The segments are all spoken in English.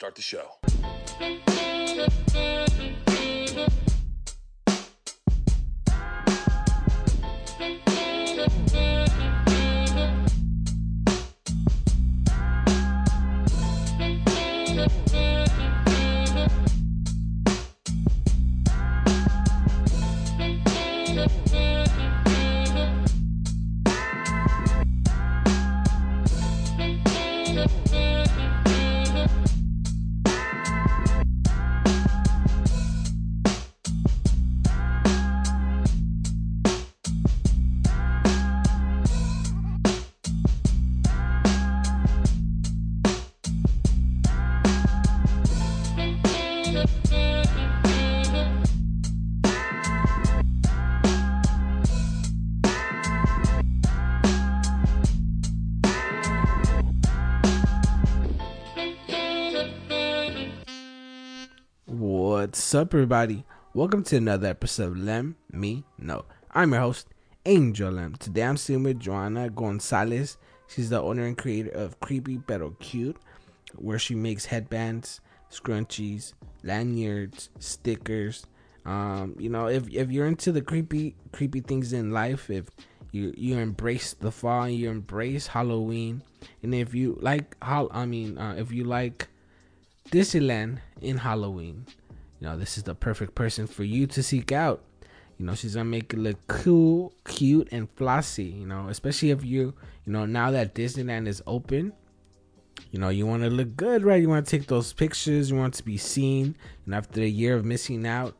Start the show. What's up, everybody? Welcome to another episode of Lem Me Know. I'm your host, Angel Lem. Today I'm sitting with Joanna Gonzalez. She's the owner and creator of Creepy Pero Cute, where she makes headbands, scrunchies, lanyards, stickers. Um, you know, if if you're into the creepy creepy things in life, if you you embrace the fall, you embrace Halloween, and if you like I mean, uh, if you like Disneyland in Halloween, you know, this is the perfect person for you to seek out. You know, she's gonna make it look cool, cute, and flossy. You know, especially if you, you know, now that Disneyland is open, you know, you want to look good, right? You want to take those pictures. You want to be seen. And after a year of missing out,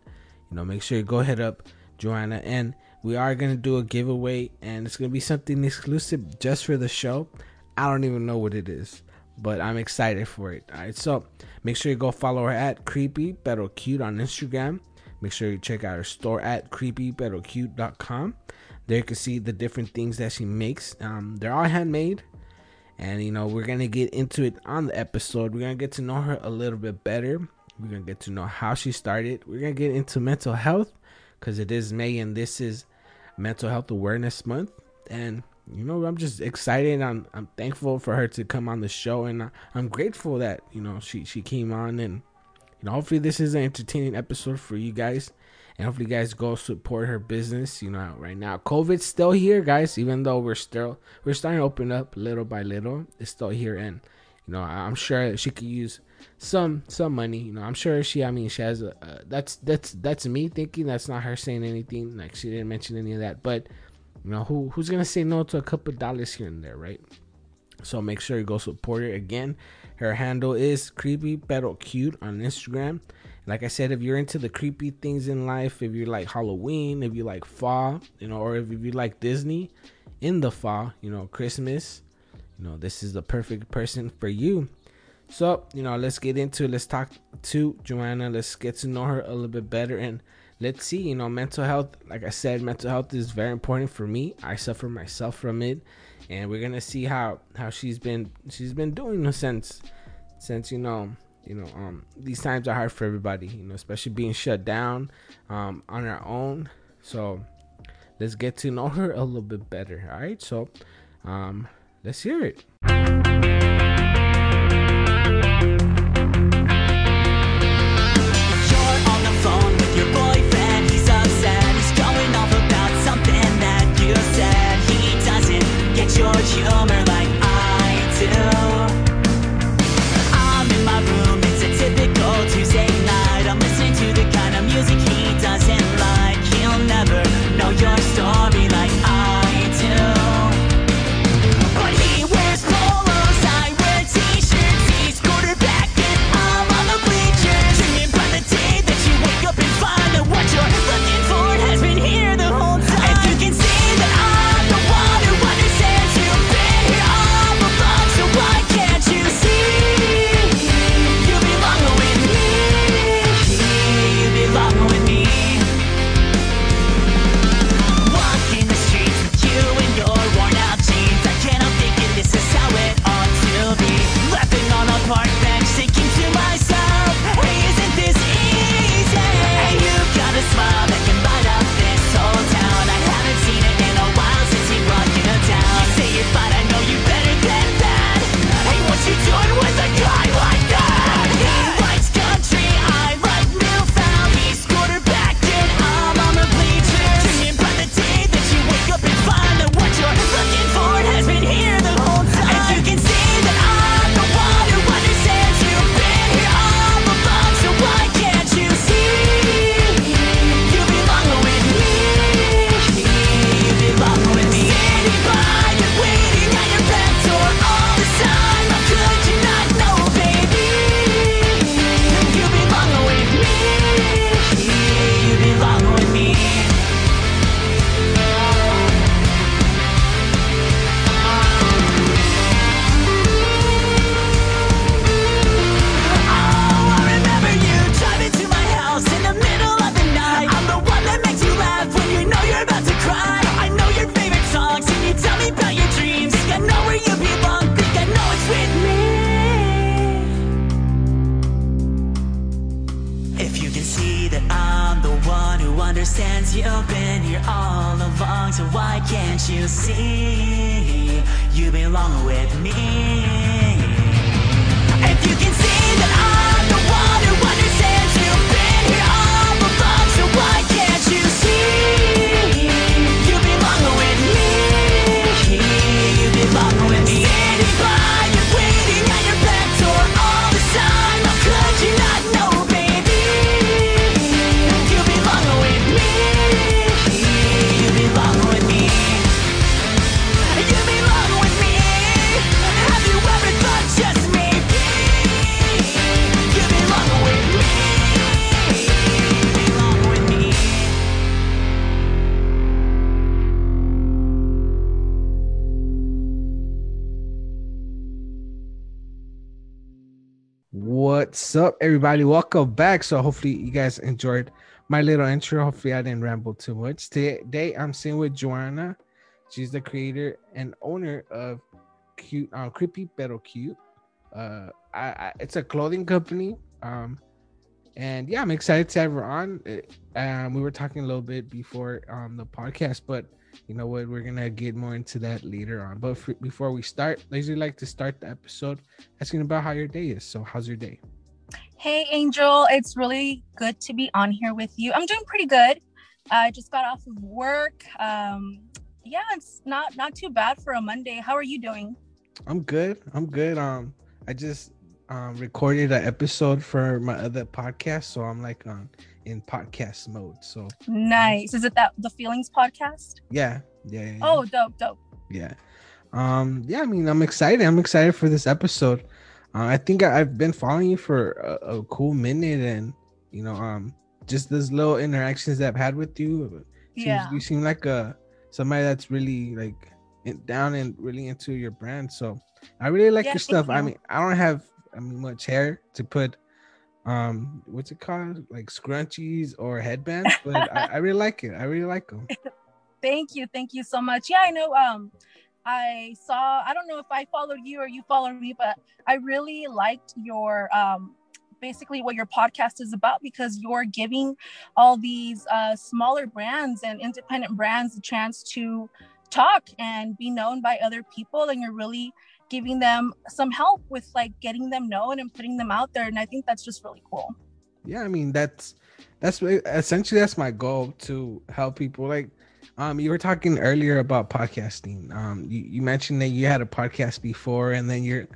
you know, make sure you go head up Joanna. And we are gonna do a giveaway, and it's gonna be something exclusive just for the show. I don't even know what it is but I'm excited for it. All right, so make sure you go follow her at creepy pero cute on Instagram. Make sure you check out her store at creepyperocute.com. There you can see the different things that she makes. Um, they're all handmade, and you know we're gonna get into it on the episode. We're gonna get to know her a little bit better. We're gonna get to know how she started. We're gonna get into mental health because it is May and this is Mental Health Awareness Month, and you know, I'm just excited. I'm I'm thankful for her to come on the show, and I'm grateful that you know she she came on, and you know, hopefully this is an entertaining episode for you guys, and hopefully you guys go support her business. You know, right now COVID's still here, guys. Even though we're still we're starting to open up little by little, it's still here, and you know, I'm sure she could use some some money. You know, I'm sure she. I mean, she has a. Uh, that's that's that's me thinking. That's not her saying anything. Like she didn't mention any of that, but you know, who who's gonna say no to a couple dollars here and there, right? So make sure you go support her. Again, her handle is creepy pero cute on Instagram. Like I said, if you're into the creepy things in life, if you like Halloween, if you like fall, you know, or if you like Disney in the fall, you know, Christmas, you know, this is the perfect person for you. So, you know, let's get into it. Let's talk to Joanna. Let's get to know her a little bit better and let's see you know mental health like i said mental health is very important for me. I suffer myself from it and we're gonna see how how she's been she's been doing since since you know you know um these times are hard for everybody you know especially being shut down um on our own. So let's get to know her a little bit better all right so um let's hear it get your humor like I do. Everybody? Welcome back. So, hopefully, you guys enjoyed my little intro. Hopefully, I didn't ramble too much. Today, I'm sitting with Joanna. She's the creator and owner of Cute, uh, Creepy Pero Cute. Uh, I, I, it's a clothing company. Um, and yeah, I'm excited to have her on. Uh, Um, we were talking a little bit before um the podcast, but you know what? We're gonna get more into that later on. But for, before we start, I usually like to start the episode asking about how your day is. So, how's your day? Hey, Angel. It's really good to be on here with you. I'm doing pretty good. I just got off of work. Um, yeah, it's not not too bad for a Monday. How are you doing? I'm good. I'm good. Um, I just um recorded an episode for my other podcast, so I'm like um in podcast mode. So Nice. Is it that the Feelings podcast? yeah, yeah, yeah, yeah. Oh, dope, dope. yeah. Um, yeah. I mean, I'm excited. I'm excited for this episode. Uh, I think I, I've been following you for a, a cool minute, and you know, um, just those little interactions that I've had with you. Seems, Yeah. You seem like a somebody that's really like in, down and really into your brand. So I really like Yeah, your stuff. I mean, I don't have I mean much hair to put um what's it called like scrunchies or headbands but I, I really like it i really like them Thank you. Thank you so much. Yeah, I know. Um, I saw. I don't know if I followed you or you followed me, but I really liked your um basically what your podcast is about because you're giving all these uh, smaller brands and independent brands a chance to talk and be known by other people and you're really giving them some help with like getting them known and putting them out there and i think that's just really cool yeah i mean that's that's essentially that's my goal to help people like um you were talking earlier about podcasting. Um you, you mentioned that you had a podcast before and then you're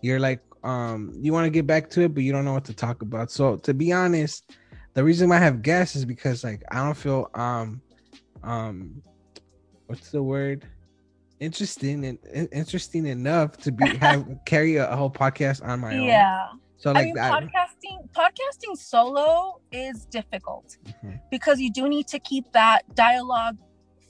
you're like um you want to get back to it but you don't know what to talk about. So to be honest the reason why i have guests is because like i don't feel um um what's the word? Interesting and in- interesting enough to be have carry a, a whole podcast on my own. Yeah. So I like mean, that podcasting podcasting solo is difficult Mhm. because you do need to keep that dialogue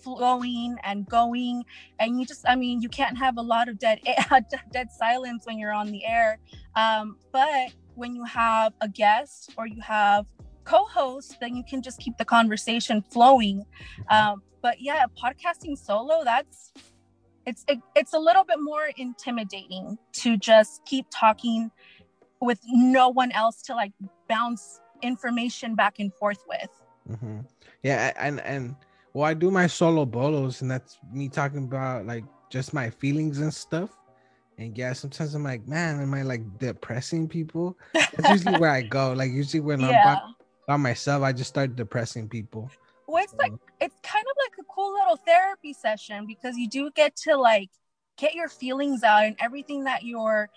flowing and going, and you just, I mean, you can't have a lot of dead dead silence when you're on the air. Um, but when you have a guest or you have co-host, then you can just keep the conversation flowing. Um, but yeah, podcasting solo, that's it's it, it's a little bit more intimidating to just keep talking with no one else to like bounce information back and forth with. mm-hmm. Yeah, and and well, I do my solo bolos, and that's me talking about like just my feelings and stuff. And yeah, sometimes I'm like, man, am I like depressing people? That's usually where I go. Like usually when I'm by, by myself, I just start depressing people. Well, it's like it's kind of like a cool little therapy session because you do get to like get your feelings out and everything that you're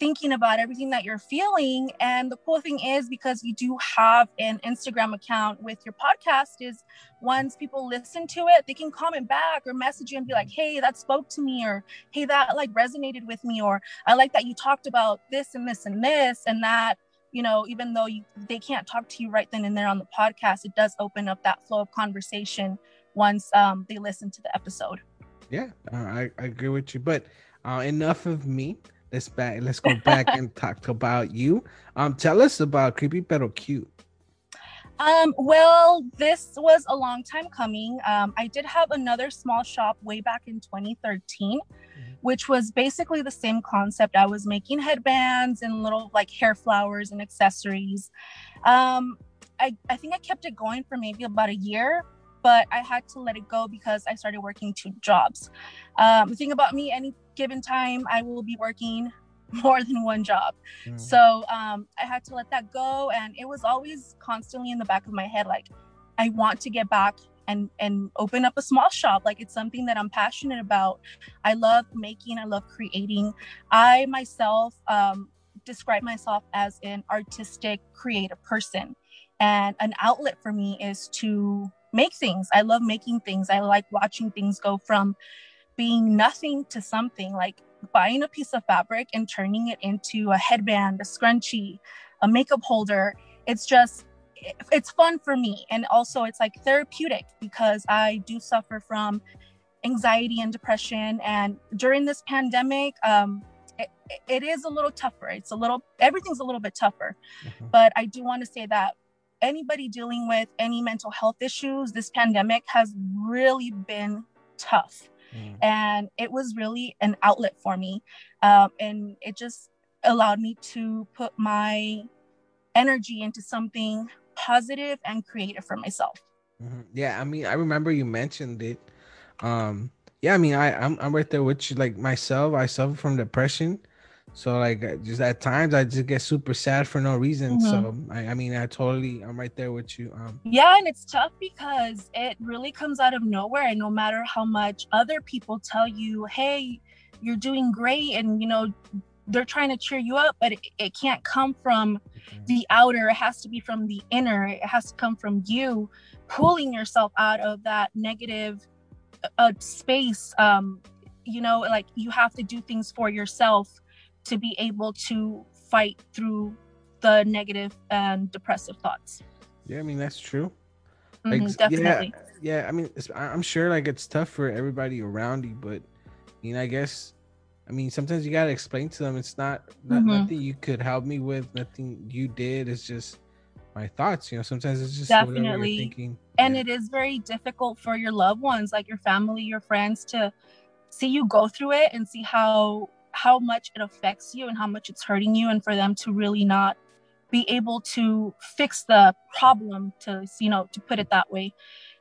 thinking about, everything that you're feeling. And the cool thing is because you do have an Instagram account with your podcast, is once people listen to it, they can comment back or message you and be like, hey, that spoke to me, or hey, that like resonated with me, or I like that you talked about this and this and this and that you know even though you they can't talk to you right then and there on the podcast it does open up that flow of conversation once um, they listen to the episode Yeah, I, I agree with you. But uh, enough of me. Let's back. Let's go back and talk about you. Um, tell us about creepy pero cute. um, well this was a long time coming um, i did have another small shop way back in 2013 which was basically the same concept i was making headbands and little like hair flowers and accessories um, I, I think I kept it going for maybe about a year, but I had to let it go because I started working two jobs. Um, the thing about me, any given time, I will be working more than one job. Mm. So um, I had to let that go. And it was always constantly in the back of my head like, I want to get back and, and open up a small shop. Like it's something that I'm passionate about. I love making, I love creating. I myself um, describe myself as an artistic, creative person. And an outlet for me is to make things. I love making things. I like watching things go from being nothing to something like buying a piece of fabric and turning it into a headband, a scrunchie, a makeup holder. It's just, it's fun for me. And also, it's like therapeutic because I do suffer from anxiety and depression. And during this pandemic, um, it, it is a little tougher. It's a little, everything's a little bit tougher. Mhm. But I do want to say that anybody dealing with any mental health issues, this pandemic has really been tough Mm. and it was really an outlet for me um, and it just allowed me to put my energy into something positive and creative for myself Mhm. Yeah, I mean, I remember you mentioned it. Um, yeah, I mean, I I'm I'm right there with you. Like myself, I suffer from depression, so like just at times I just get super sad for no reason. So I, I mean, I totally I'm right there with you. Um, yeah and it's tough because it really comes out of nowhere and no matter how much other people tell you hey you're doing great and you know they're trying to cheer you up but it, it can't come from the outer it has to be from the inner it has to come from you pulling yourself out of that negative uh, space um you know like you have to do things for yourself to be able to fight through the negative and depressive thoughts yeah, I mean that's true. Mhm, Ex- definitely Yeah, I mean, I'm sure like it's tough for everybody around you, but I mean, I guess, I mean, sometimes you gotta explain to them it's not, not Mhm. nothing you could help me with, nothing you did. It's just my thoughts. You know, sometimes it's just Definitely. you're thinking. and Yeah. it is very difficult for your loved ones like your family your friends to see you go through it and see how how much it affects you and how much it's hurting you and for them to really not be able to fix the problem to you know to put it that way.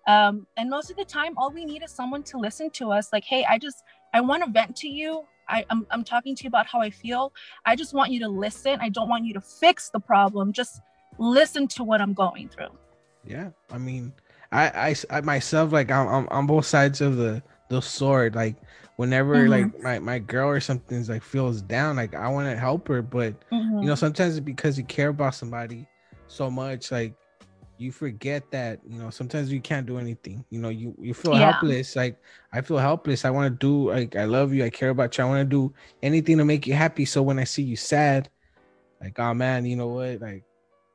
Um, and most of the time all we need is someone to listen to us like hey i just i want to vent to you. I, I'm, I'm talking to you about how i feel. I just want you to listen. I don't want you to fix the problem. Just listen to what i'm going through. Yeah, I mean, I, I, I myself like I'm, I'm on both sides of the the sword. Like whenever Mhm. like my my girl or something's like feels down, like I want to help her, but Mhm. you know sometimes it's because you care about somebody so much, like you forget that you know sometimes you can't do anything. You know you you feel Yeah. helpless. Like I feel helpless. I want to do like I love you. I care about you. I want to do anything to make you happy. So when I see you sad, like oh man, you know what, like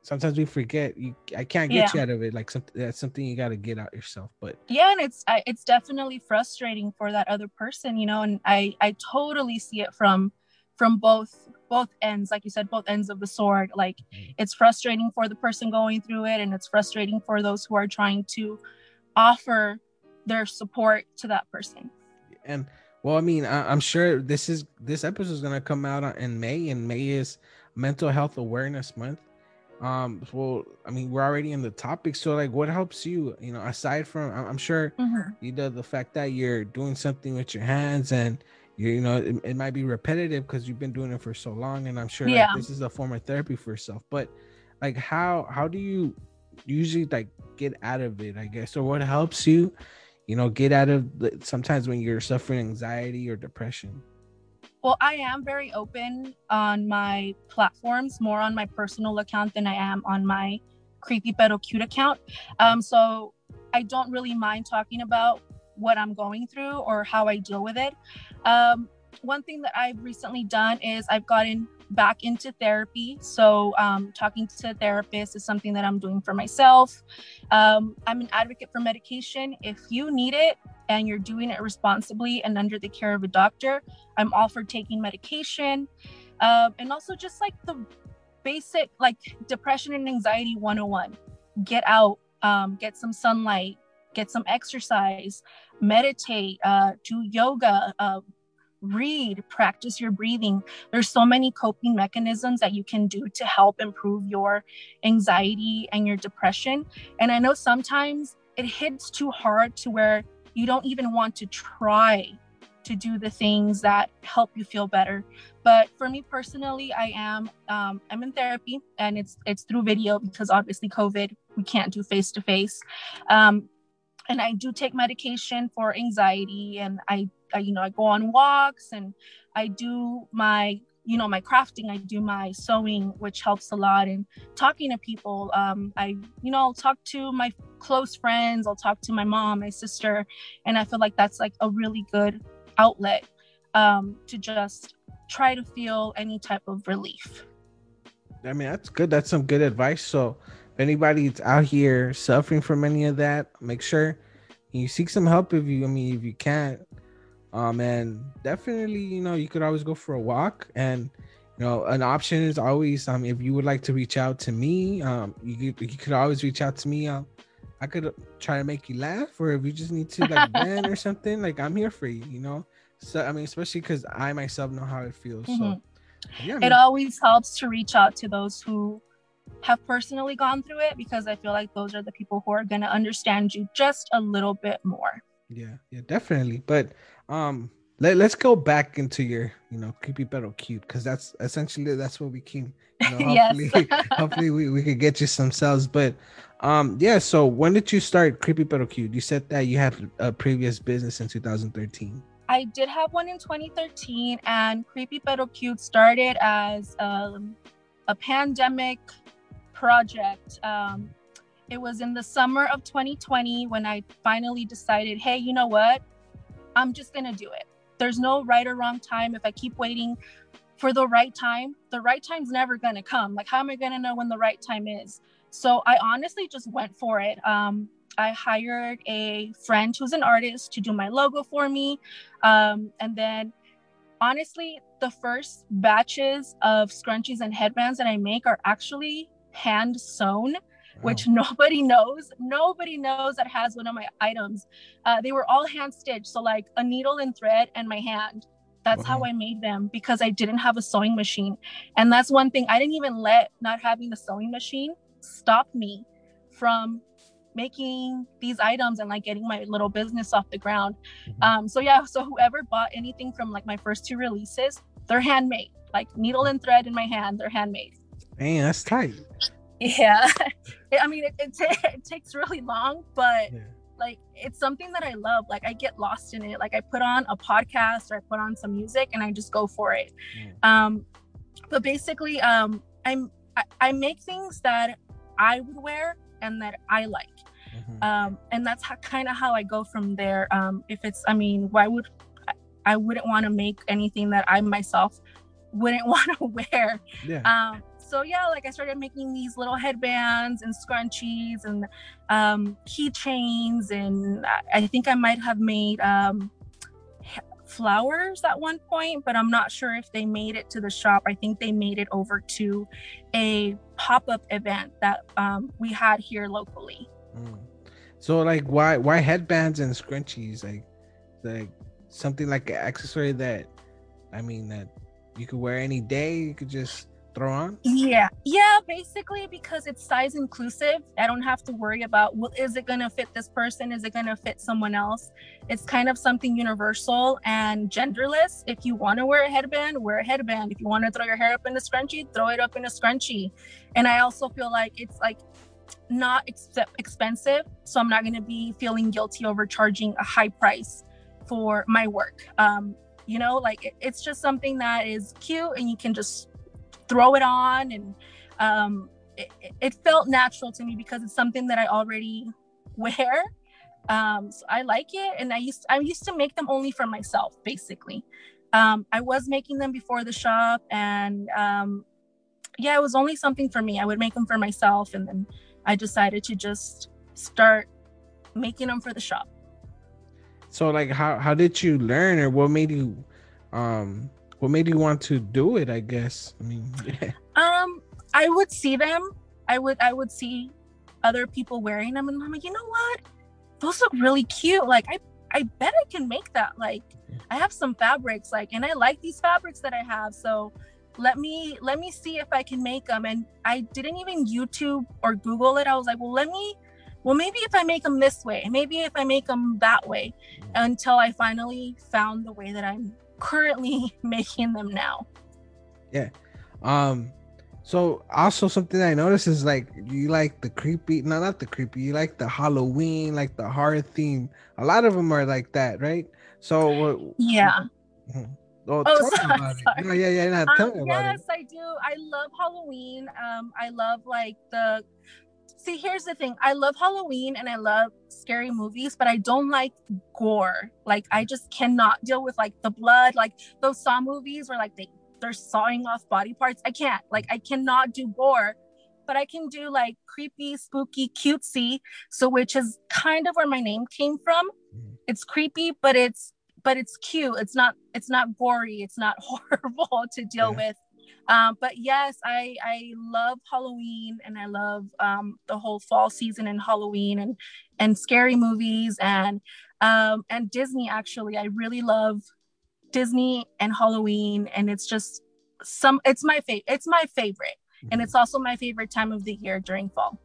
sometimes we forget you i can't get you out of it like something that's something you got to get out yourself but yeah and it's I, it's definitely frustrating for that other person you know and i i totally see it from from both both ends like you said both ends of the sword like Mhm. it's frustrating for the person going through it and it's frustrating for those who are trying to offer their support to that person. And well i mean I, i'm sure this is this episode is going to come out in may and may is mental health awareness month um well i mean we're already in the topic so like what helps you you know aside from i'm, sure Mhm. you know the fact that you're doing something with your hands and you you know it, it might be repetitive because you've been doing it for so long and i'm sure like, this is a form of therapy for yourself but like how how do you usually like get out of it i guess? Or what helps you you know get out of the, sometimes when you're suffering anxiety or depression Well, I am very open on my platforms, more on my personal account than I am on my creepy pero cute account. Um, so I don't really mind talking about what I'm going through or how I deal with it. Um, one thing that I've recently done is I've gotten back into therapy. So um, talking to a therapist is something that I'm doing for myself. Um, I'm an advocate for medication. If you need it and you're doing it responsibly and under the care of a doctor, I'm all for taking medication. Um, and also just like the basic like depression and anxiety 101. Get out, um, get some sunlight, get some exercise, meditate, uh, do yoga, uh, read, practice your breathing. There's so many coping mechanisms that you can do to help improve your anxiety and your depression. And I know sometimes it hits too hard to where you don't even want to try to do the things that help you feel better. But for me personally, I am um, I'm in therapy, and it's it's through video because obviously COVID we can't do face to face. And I do take medication for anxiety, and I, I you know I go on walks and I do my you know my crafting i do my sewing which helps a lot and talking to people um, i you know i'll talk to my close friends i'll talk to my mom my sister and i feel like that's like a really good outlet um, to just try to feel any type of relief I mean, that's good. That's some good advice. So, if anybody's out here suffering from any of that, make sure you seek some help if you, I mean, if you can't. Um, and definitely, you know, you could always go for a walk. And, you know, an option is always, um, if you would like to reach out to me, um, you could, you could always reach out to me. Um, I could try to make you laugh, or if you just need to like vent or something, like I'm here for you, you know. So, I mean, especially because I myself know how it feels. So, Mhm. yeah, it always helps to reach out to those who have personally gone through it because I feel like those are the people who are going to understand you just a little bit more. Yeah, yeah, definitely. But um let, let's go back into your, you know, creepy pero cute because that's essentially that's what we came. You know, Yes. hopefully, hopefully we, we could get you some sales. But um yeah, so when did you start creepy pero cute? You said that you had a previous business in 2013. I did have one in 2013, and Creepy Pero Cute started as um, a pandemic project. Um, it was in the summer of 2020 when I finally decided, hey, you know what? I'm just going to do it. There's no right or wrong time. If I keep waiting for the right time, the right time's never going to come. Like, how am I going to know when the right time is? So I honestly just went for it. Um, I hired a friend who's an artist to do my logo for me. Um, and then, honestly, the first batches of scrunchies and headbands that I make are actually hand sewn, which nobody knows. Nobody knows that has one of my items. Uh, they were all hand stitched. So, like a needle and thread and my hand. That's how I made them because I didn't have a sewing machine. And that's one thing I didn't even let not having a sewing machine stop me from making these items and like getting my little business off the ground. Mhm. Um, so yeah, so whoever bought anything from like my first two releases, they're handmade. Like needle and thread in my hand, they're handmade. Man, that's tight. Yeah, I mean it, it, ta- it takes really long, but Yeah. like it's something that I love. Like I get lost in it. Like I put on a podcast or I put on some music and I just go for it. Um, but basically, um, I'm I, I make things that I would wear and that I like. Mhm. um, and that's how, kind of how I go from there. Um, if it's, I mean, why would I, I wouldn't want to make anything that I myself wouldn't want to wear. yeah. Um, so yeah, like I started making these little headbands and scrunchies and um, keychains, and I, think I might have made um, flowers at one point, but I'm not sure if they made it to the shop. I think they made it over to a pop-up event that um, we had here locally. Mm. So like why why headbands and scrunchies like like something like an accessory that I mean that you could wear any day you could just throw on Yeah, yeah, basically because it's size inclusive. I don't have to worry about well, is it gonna fit this person? Is it gonna fit someone else? It's kind of something universal and genderless. If you want to wear a headband, wear a headband. If you want to throw your hair up in a scrunchie, throw it up in a scrunchie. And I also feel like it's like not ex- expensive, so I'm not gonna be feeling guilty over charging a high price for my work. Um, you know, like it, it's just something that is cute and you can just throw it on and um it, it felt natural to me because it's something that i already wear. Um so i like it and i used i used to make them only for myself basically. Um i was making them before the shop and um yeah it was only something for me. I would make them for myself and then i decided to just start making them for the shop. So like how how did you learn or what made you um what made you want to do it I guess I mean Um, I would see them. I would I would see other people wearing them, and I'm like, you know what? Those look really cute. Like I I bet I can make that. Like I have some fabrics like and I like these fabrics that I have. So let me let me see if I can make them. And I didn't even YouTube or Google it. I was like, well, let me well maybe if I make them this way, maybe if I make them that way until I finally found the way that I'm currently making them now. Yeah. Um so also something I noticed is like you like the creepy, no, not the creepy. You like the Halloween, like the horror theme. A lot of them are like that, right? So? Yeah. Mhm. Oh, Oh, sorry, about it. sorry. No, yeah, yeah, no, tell Um, me about yes, it. I do. I love Halloween. Um, I love like the. See, here's the thing. I love Halloween and I love scary movies, but I don't like gore. Like, I just cannot deal with like the blood. Like those Saw movies where like they they're sawing off body parts. I can't. Like, I cannot do gore, but I can do like creepy, spooky, cutesy. So, which is kind of where my name came from. Mhm. It's creepy, but it's but it's cute. It's not it's not gory. It's not horrible to deal Yeah. with. Um, but yes, I I love Halloween and I love um, the whole fall season and Halloween and and scary movies and um, and Disney. Actually, I really love Disney and Halloween, and it's just some. It's my favorite. It's my favorite, and Mhm. it's also my favorite time of the year during fall.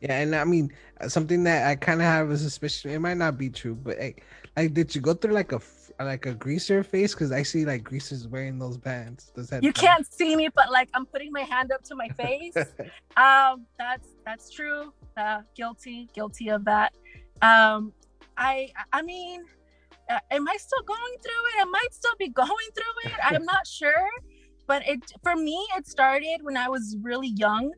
Yeah, and I mean something that I kind of have a suspicion. It might not be true, but hey, like, did you go through like a like a greaser face? Because I see like greasers wearing those bands. Does that You can't see me, but like I'm putting my hand up to my face. um that's that's true uh guilty guilty of that um i i mean uh, am i still going through it i might still be going through it i'm not sure but it for me it started when i was really young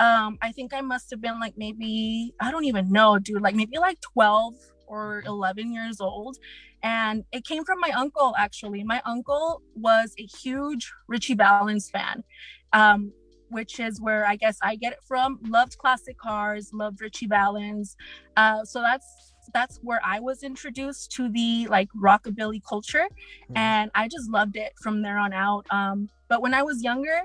um i think i must have been like maybe i don't even know dude like maybe like 12 or 11 years old and it came from my uncle actually my uncle was a huge Ritchie Valens fan um which is where I guess I get it from. Loved classic cars, loved Ritchie Valens. Uh, so that's that's where I was introduced to the like rockabilly culture, Mhm. and I just loved it from there on out. Um, but when I was younger,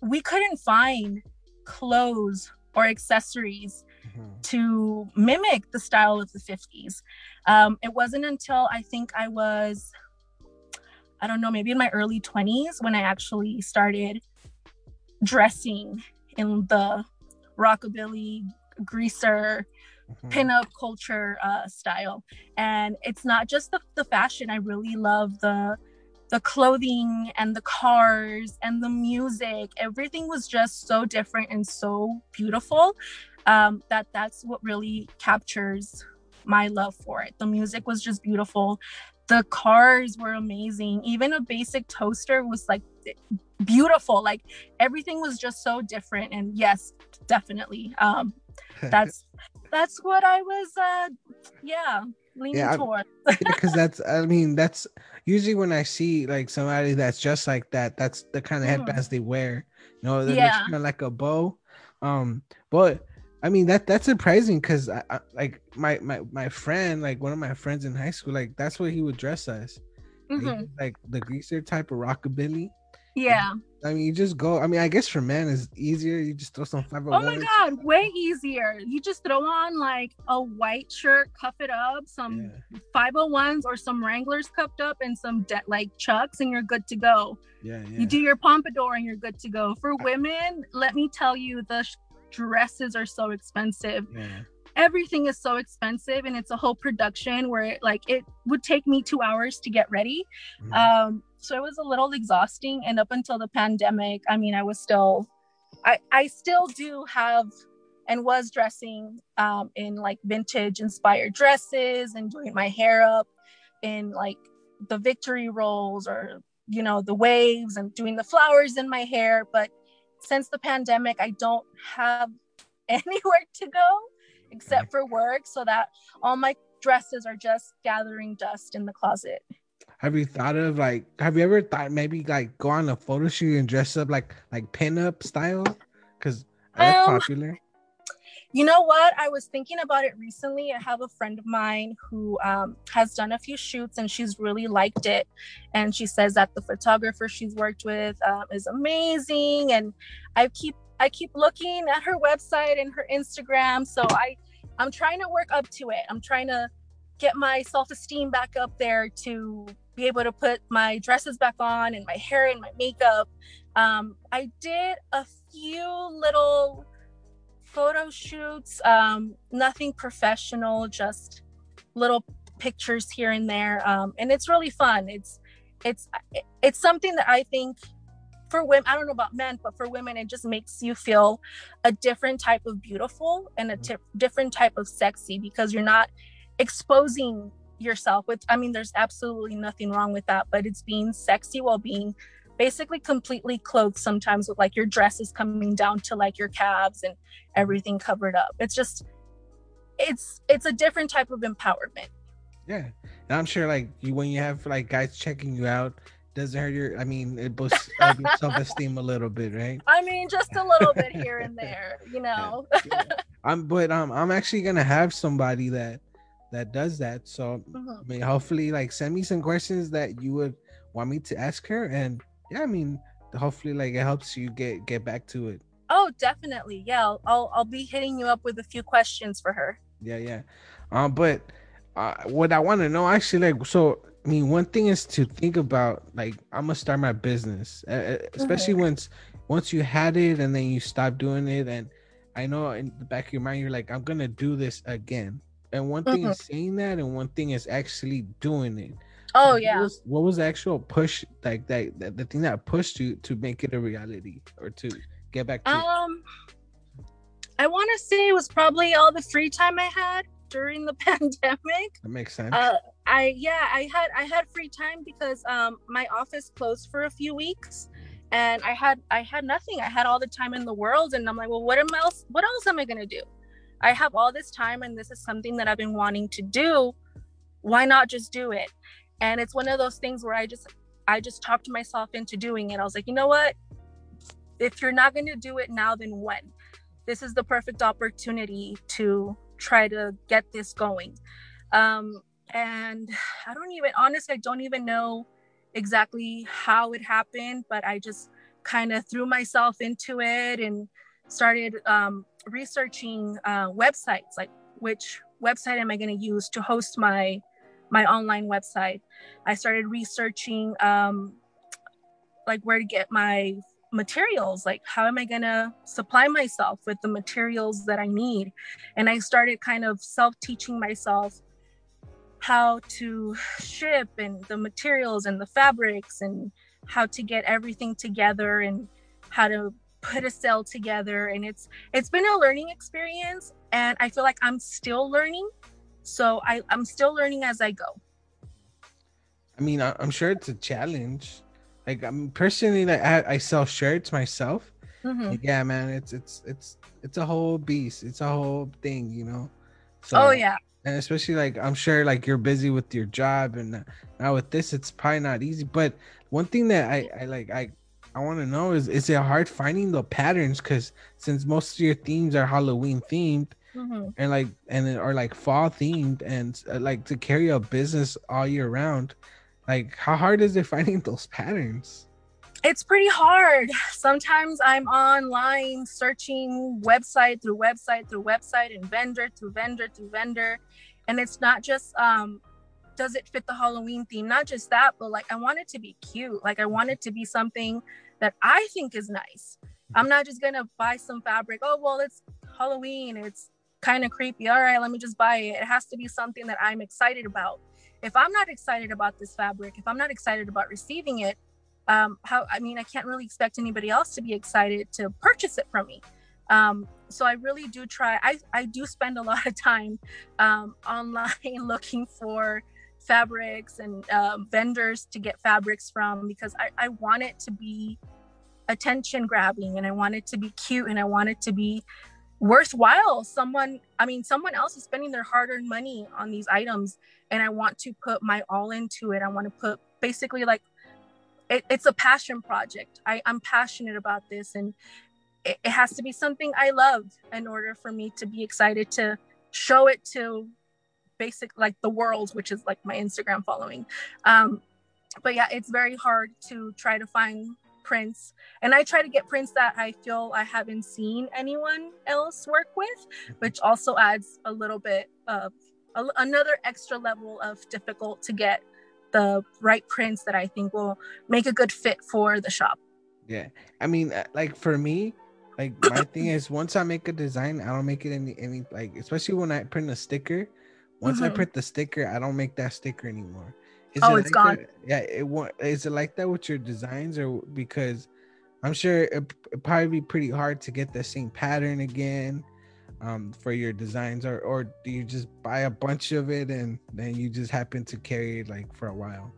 we couldn't find clothes or accessories Mhm. to mimic the style of the 50s. Um, it wasn't until I think I was, I don't know, maybe in my early 20s when I actually started dressing in the rockabilly, greaser, Mhm. pinup culture uh, style. And it's not just the, the fashion. I really love the the clothing and the cars and the music. Everything was just so different and so beautiful um, that that's what really captures my love for it. The music was just beautiful. The cars were amazing. Even a basic toaster was like beautiful. Like everything was just so different. And yes, definitely. Um, that's that's what I was uh yeah, leaning Yeah, I'm- toward. because that's I mean that's usually when I see like somebody that's just like that, that's the kind of Mhm. headbands they wear. You know, they're Yeah. kind of like a bow. Um, but I mean that that's surprising because I, I like my my my friend, like one of my friends in high school, like that's what he would dress as. Like, Mhm. Like the greaser type of rockabilly. Yeah. I mean, you just go. I mean, I guess for men is easier. You just throw some five Oh my god, way easier. You just throw on like a white shirt, cuff it up, some 501s or some Wranglers cuffed up and some de- like chucks and you're good to go. Yeah, yeah. You do your pompadour and you're good to go. For women, let me tell you the sh- dresses are so expensive. yeah. Everything is so expensive and it's a whole production where it, like it would take me 2 hours to get ready. Mhm. Um, so it was a little exhausting. And up until the pandemic, I mean, I was still, I, I still do have and was dressing um, in like vintage inspired dresses and doing my hair up in like the victory rolls or, you know, the waves and doing the flowers in my hair. But since the pandemic, I don't have anywhere to go except for work. So that all my dresses are just gathering dust in the closet. Have you thought of like? Have you ever thought maybe like go on a photo shoot and dress up like like pinup style? Because that's Um, popular. You know what? I was thinking about it recently. I have a friend of mine who um, has done a few shoots and she's really liked it. And she says that the photographer she's worked with um, is amazing. And I keep I keep looking at her website and her Instagram. So I I'm trying to work up to it. I'm trying to get my self-esteem back up there to be able to put my dresses back on and my hair and my makeup um, i did a few little photo shoots um, nothing professional just little pictures here and there um, and it's really fun. It's it's it's something that i think for women i don't know about men but for women it just makes you feel a different type of beautiful and a t- different type of sexy because you're not exposing yourself with i mean there's absolutely nothing wrong with that but it's being sexy while being basically completely clothed sometimes with like your dresses coming down to like your calves and everything covered up it's just it's it's a different type of empowerment Yeah, and I'm sure like you when you have like guys checking you out, doesn't hurt your. I mean, it boosts uh, your self esteem a little bit, right? i mean just a little bit here and there you know Yeah. I'm, but um, I'm actually gonna have somebody that that does that. So Mhm. I mean, hopefully, like send me some questions that you would want me to ask her, and yeah, I mean, hopefully, like it helps you get get back to it. oh definitely yeah I'll, I'll i'll be hitting you up with a few questions for her Yeah, yeah. Um, but uh, what I want to know actually, like, so I mean, one thing is to think about, like, I'm gonna start my business, uh, especially once once you had it and then you stop doing it, and I know in the back of your mind you're like, I'm gonna do this again. And one thing is saying that, and one thing is actually doing it. Oh What yeah was, what was the actual push, like that, that the thing that pushed you to make it a reality or to get back to? it? Um, I want to say it was probably all the free time I had during the pandemic. that makes sense. Uh, I yeah, I had I had free time because um my office closed for a few weeks, and I had I had nothing. I had all the time in the world, and I'm like, well, what am else? What else am I gonna do? I have all this time, and this is something that I've been wanting to do. Why not just do it? And it's one of those things where I just I just talked myself into doing it. I was like, you know what? If you're not going to do it now, then when? This is the perfect opportunity to try to get this going. Um, and I don't even, honestly, I don't even know exactly how it happened, but I just kind of threw myself into it and started um, researching uh, websites like which website am I going to use to host my my online website. I started researching um, like where to get my materials. Like how am i going to supply myself with the materials that i need? And i started kind of self-teaching myself how to ship and the materials and the fabrics and how to get everything together and how to put a sale together. And it's it's been a learning experience and i feel like i'm still learning so I, i'm still learning as i go I mean, I, I'm sure it's a challenge. Like I'm personally, like I, I sell shirts myself. Mhm. Like, yeah, man, it's it's it's it's a whole beast. It's a whole thing, you know. So, oh yeah and especially like I'm sure like you're busy with your job, and uh, now with this, it's probably not easy. But one thing that I I like I I want to know is is it hard finding the patterns? Because since most of your themes are Halloween themed, Mhm. and like and then are like fall themed and uh, like to carry a business all year round like how hard is it finding those patterns it's pretty hard sometimes i'm online searching website through website through website and vendor through vendor through vendor and it's not just um does it fit the halloween theme? Not just that but like i want it to be cute. Like i want it to be something that i think is nice. I'm not just gonna buy some fabric oh well it's halloween. It's kind of creepy. All right let me just buy it. It has to be something that i'm excited about. If i'm not excited about this fabric if i'm not excited about receiving it um how i mean i can't really expect anybody else to be excited to purchase it from me. Um so i really do try i i do spend a lot of time um online looking for fabrics and um, vendors to get fabrics from because I, I want it to be attention grabbing and i want it to be cute and i want it to be worthwhile. Someone i mean someone else is spending their hard-earned money on these items and i want to put my all into it. I want to put basically like it, it's a passion project. I, i'm passionate about this and it, it has to be something i love in order for me to be excited to show it to basic like the world which is like my instagram following um but yeah it's very hard to try to find prints and i try to get prints that i feel i haven't seen anyone else work with which also adds a little bit of a, another extra level of difficult to get the right prints that I think will make a good fit for the shop. Yeah, I mean, uh, like for me, like my thing is once I make a design, I don't make it any any like especially when I print a sticker. Once I Mhm. print the sticker, I don't make that sticker anymore. Is Oh, it it's like gone. that- Yeah, it wa- is it like that with your designs or because I'm sure it it'd probably be pretty hard to get the same pattern again um for your designs or or do you just buy a bunch of it and then you just happen to carry it like for a while?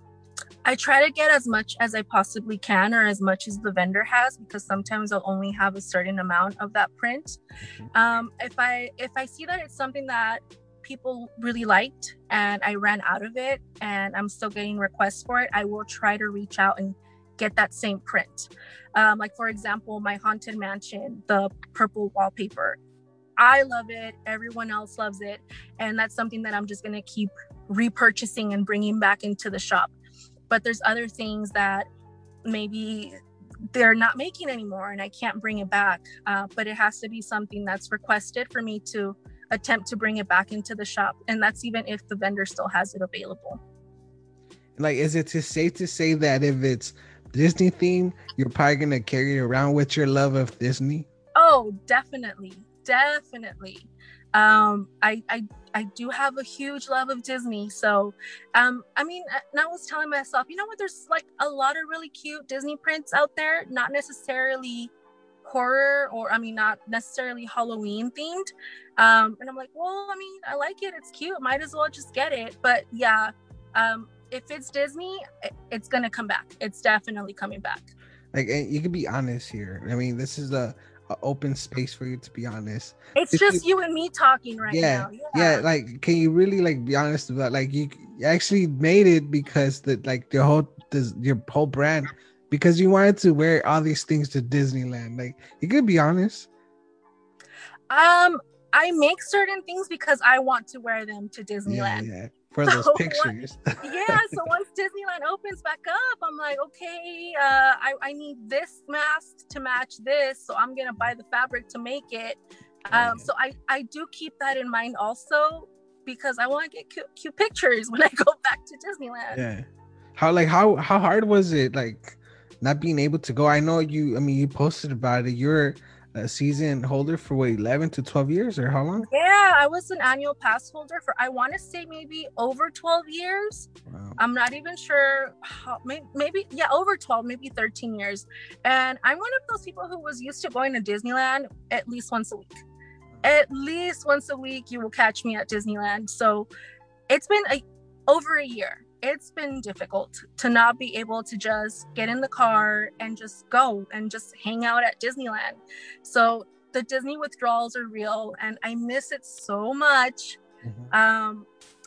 I try to get as much as I possibly can or as much as the vendor has because sometimes I'll only have a certain amount of that print. Mhm. Um, if I if I see that it's something that people really liked and I ran out of it and I'm still getting requests for it, I will try to reach out and get that same print. Um, like for example, my haunted mansion, the purple wallpaper. I love it. Everyone else loves it, and that's something that I'm just gonna keep repurchasing and bringing back into the shop. But there's other things that maybe they're not making anymore, and I can't bring it back. Uh, but it has to be something that's requested for me to attempt to bring it back into the shop, and that's even if the vendor still has it available. like is it safe to say that if it's disney theme you're probably gonna carry it around with your love of disney Oh, definitely, definitely. Um, I, I, I do have a huge love of Disney. So, um, I mean, uh, and I was telling myself, you know what? There's like a lot of really cute Disney prints out there, not necessarily horror or I mean, not necessarily Halloween themed. Um, and I'm like, well, I mean, I like it. It's cute. Might as well just get it. But yeah, um, if it's Disney, it's gonna come back. It's definitely coming back. like you can be honest here i mean this is a, a open space for you to be honest It's If just you- you and me talking right yeah, now. yeah yeah, like can you really like be honest about like you, you actually made it because that like your whole this your whole brand because you wanted to wear all these things to disneyland like you could be honest Um, I make certain things because I want to wear them to Disneyland. yeah for those So pictures Yeah. so once Disneyland opens back up, I'm like, okay, uh, I, I need this mask to match this, so I'm gonna buy the fabric to make it. Um, so I I do keep that in mind also because I want to get cute, cute pictures when I go back to Disneyland. yeah how like how how hard was it like not being able to go. I know you i mean you posted about it. You're a season holder for what 11 to 12 years or how long? Yeah, I was an annual pass holder for I want to say maybe over 12 years. wow. I'm not even sure how maybe, maybe yeah over 12 maybe 13 years. And I'm one of those people who was used to going to Disneyland at least once a week. At least once a week you will catch me at Disneyland. So it's been a, over a year it's been difficult to not be able to just get in the car and just go and just hang out at Disneyland so the Disney withdrawals are real and I miss it so much Mhm. um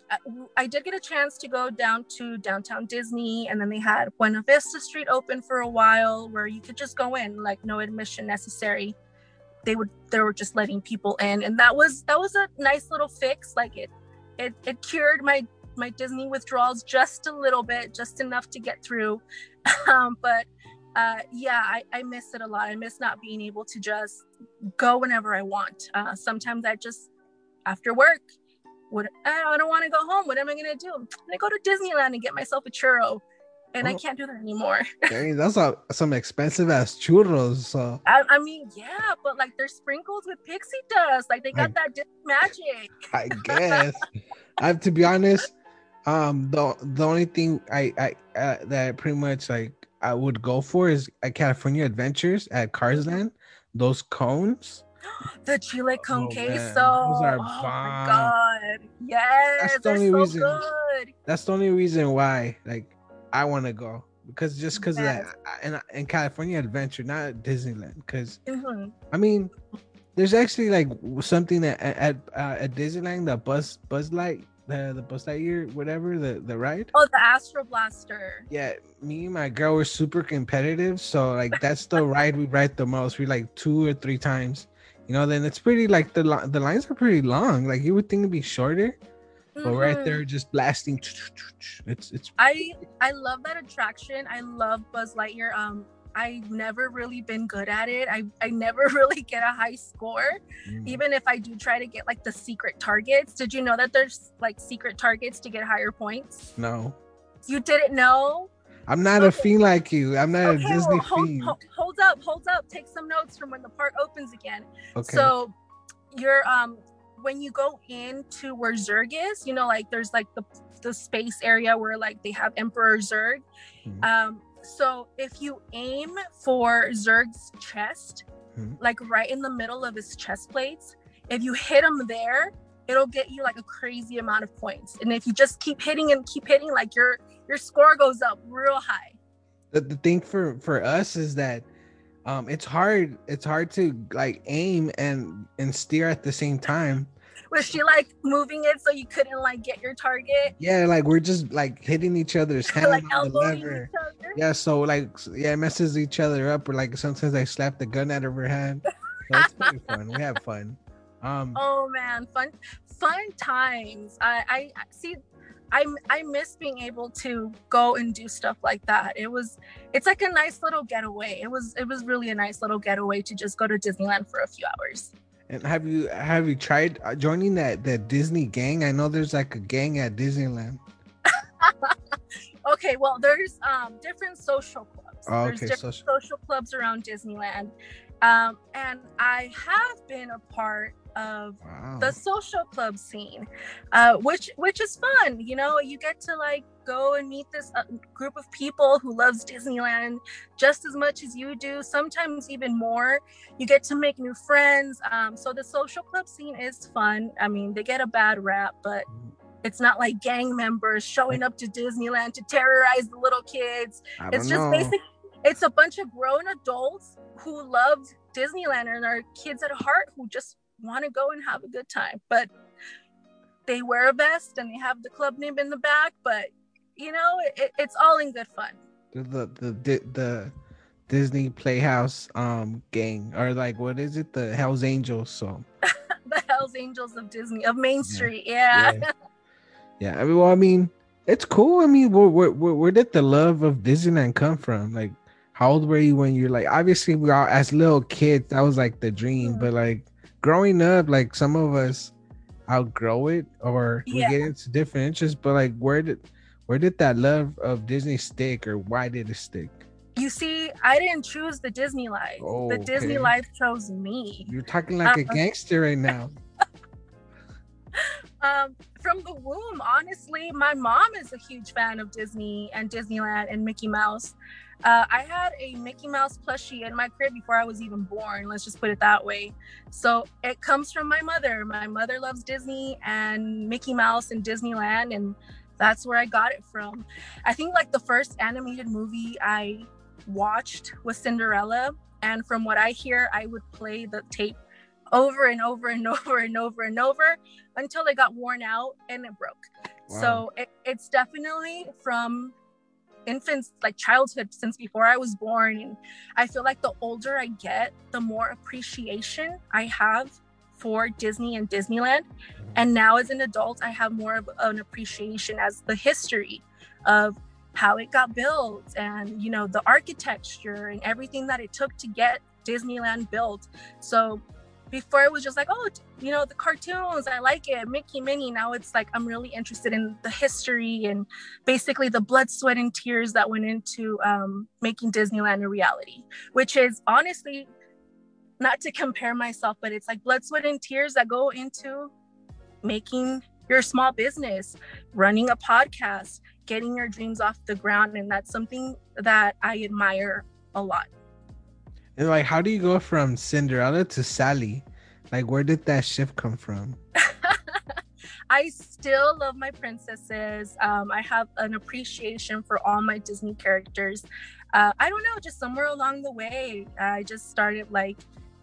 I, I did get a chance to go down to downtown Disney, and then they had Buena Vista Street open for a while, where you could just go in, like no admission necessary. They would they were just letting people in, and that was that was a nice little fix. Like it it it cured my my Disney withdrawals just a little bit, just enough to get through. Um, but uh, yeah, I, I miss it a lot. I miss not being able to just go whenever I want. Uh, sometimes I just after work what I don't want to go home. What am I gonna do? I'm gonna go to Disneyland and get myself a churro, and I Oh. can't do that anymore. Dang, that's a, some expensive ass churros so I, I mean, yeah, but like they're sprinkled with pixie dust. Like they got I- that magic. I guess. I have to be honest. Um, the the only thing I I uh, that pretty much like I would go for is at California Adventures at Cars Land. Those cones. The chile con Oh, queso. man, those are oh my god, yes, That's the only so reason. good. That's the only reason why like I want to go because just because Yes. of that and in California Adventure, not Disneyland. Because Mhm. I mean, there's actually like something that at at, uh, at Disneyland, the Buzz Buzz Light, the the Buzz Lightyear, whatever the the ride. Oh, the Astro Blaster. yeah, me and my girl were super competitive. So like that's the ride we ride the most. We like two or three times. You know, then it's pretty like the the lines are pretty long. Like you would think it'd be shorter, but right Mhm. there just blasting. It's it's I I love that attraction. I love Buzz Lightyear. Um, I've never really been good at it. I, I never really get a high score, Mm. even if I do try to get like the secret targets. Did you know that there's like secret targets to get higher points? No, You didn't know? I'm not a fiend like you. I'm not Okay, a Disney well, hold, fiend. hold, hold up, hold up. Take some notes from when the park opens again. okay. So you're um when you go into where Zurg is, you know, like there's like the the space area where like they have Emperor Zurg. Mhm. Um, so if you aim for Zurg's chest, Mhm. like right in the middle of his chest plates, if you hit him there, it'll get you like a crazy amount of points. And if you just keep hitting and keep hitting, like your your score goes up real high. the, the thing for for us is that um it's hard it's hard to like aim and and steer at the same time Was she like moving it so you couldn't like get your target? yeah like we're just like hitting each other's hand like on the lever each other? yeah so like yeah it messes each other up or like sometimes i slap the gun out of her hand so it's pretty fun we have fun um Oh man, fun fun times. I I I- see I I miss being able to go and do stuff like that. It was it's like a nice little getaway. It was it was really a nice little getaway to just go to Disneyland for a few hours. And have you have you tried uh, joining that that disney gang i know there's like a gang at disneyland Okay, well there's um different social clubs. Oh, there's different social- social clubs around Disneyland. Um and I have been a part of wow. the social club scene uh, which which is fun you know you get to like go and meet this uh, group of people who loves disneyland just as much as you do sometimes even more. You get to make new friends um, so the social club scene is fun. I mean they get a bad rap but it's not like gang members showing up to disneyland to terrorize the little kids. It's just know. basic it's a bunch of grown adults who loved disneyland and are kids at heart who just want to go and have a good time but they wear a vest and they have the club name in the back but you know it, it's all in good fun. The the the, the Disney Playhouse um gang or like what is it? The Hell's Angels so the hells angels of disney of main street yeah, yeah. Yeah I mean well I mean it's cool. I mean where where where, did the love of Disneyland come from? Like how old were you when you're like obviously we are as little kids that was like the dream Mhm. but like growing up like some of us outgrow it or Yeah. we get into different interests but like where did where did that love of Disney stick or why did it stick you see i didn't choose the disney life Oh, the disney okay. life chose me you're talking like a Uh-uh. gangster right now um, from the womb, honestly, my mom is a huge fan of Disney and Disneyland and Mickey Mouse. Uh, I had a Mickey Mouse plushie in my crib before I was even born. Let's just put it that way. So it comes from my mother. My mother loves Disney and Mickey Mouse and Disneyland, and that's where I got it from. I think like the first animated movie I watched was Cinderella, and from what I hear, I would play the tape over and over and over and over and over until it got worn out and it broke. Wow. So it, it's definitely from infants, like childhood, since before I was born. And I feel like the older I get, the more appreciation I have for Disney and Disneyland. And now as an adult, I have more of an appreciation as the history of how it got built and you know the architecture and everything that it took to get Disneyland built. So before it was just like, oh, you know, the cartoons, I like it, Mickey, Minnie. Now it's like I'm really interested in the history and basically the blood, sweat, and tears that went into um, making Disneyland a reality, which is honestly not to compare myself, but it's like blood, sweat, and tears that go into making your small business, running a podcast, getting your dreams off the ground. And that's something that I admire a lot. Like, how do you go from Cinderella to Sally? Like, where did that shift come from? I still love my princesses. Um, I have an appreciation for all my Disney characters. Uh, I don't know, just somewhere along the way, I just started like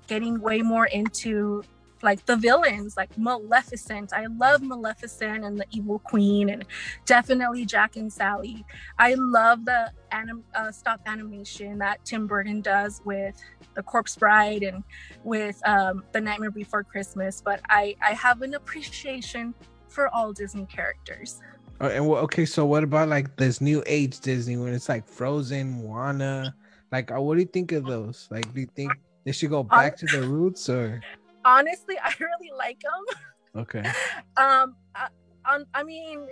getting way more into like the villains, like Maleficent. I love Maleficent and the Evil Queen, and definitely Jack and Sally. I love the anim- uh, stop animation that Tim Burton does with the Corpse Bride and with um, the Nightmare Before Christmas. But I I have an appreciation for all Disney characters. Oh, and wha- okay, so what about like this new age Disney when it's like Frozen, Moana? Like, uh, what do you think of those? Like, do you think they should go back to the roots or? Honestly, I really like them. Okay. um I, um, I mean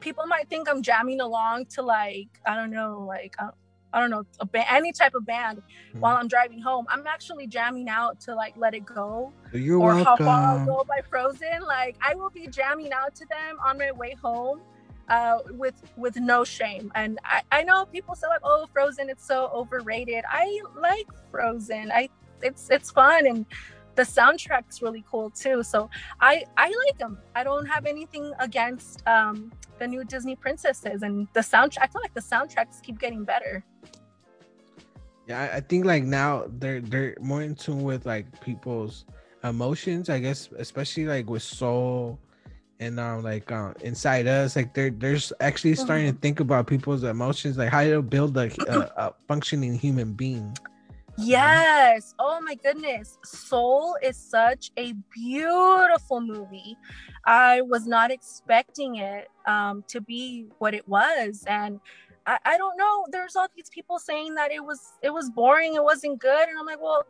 people might think i'm jamming along to like i don't know like uh, i don't know a ba- any type of band Mhm. while i'm driving home i'm actually jamming out to like let it go You're or how far i'll go by frozen like i will be jamming out to them on my way home uh with with no shame and i i know people say like oh frozen it's so overrated i like frozen i it's it's fun and the soundtrack's really cool too so i i like them i don't have anything against um the new disney princesses and the soundtrack i feel like the soundtracks keep getting better Yeah, I- think like now they're they're more in tune with like people's emotions. I guess especially like with soul and um like um Inside Out, like they're they're actually starting to think about people's emotions, like how to build a, a, a functioning human being. Yes. Oh my goodness. Soul is such a beautiful movie. I was not expecting it um, to be what it was. And I, I don't know. There's all these people saying that it was it was boring, it wasn't good. And I'm like, well,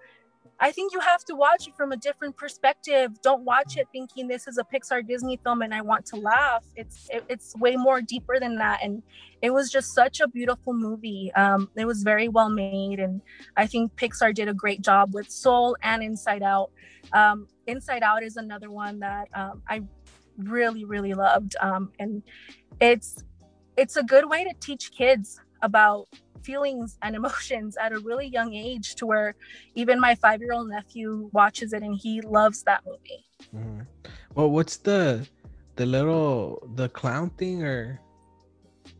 I think you have to watch it from a different perspective. Don't watch it thinking this is a Pixar Disney film and I want to laugh. It's it, it's way more deeper than that. And it was just such a beautiful movie. Um, it was very well made, and I think Pixar did a great job with Soul and Inside Out. Um, Inside Out is another one that um, I really really loved, um, and it's it's a good way to teach kids about feelings and emotions at a really young age to where even my five year old nephew watches it and he loves that movie. Mhm. Well, what's the the little the clown thing or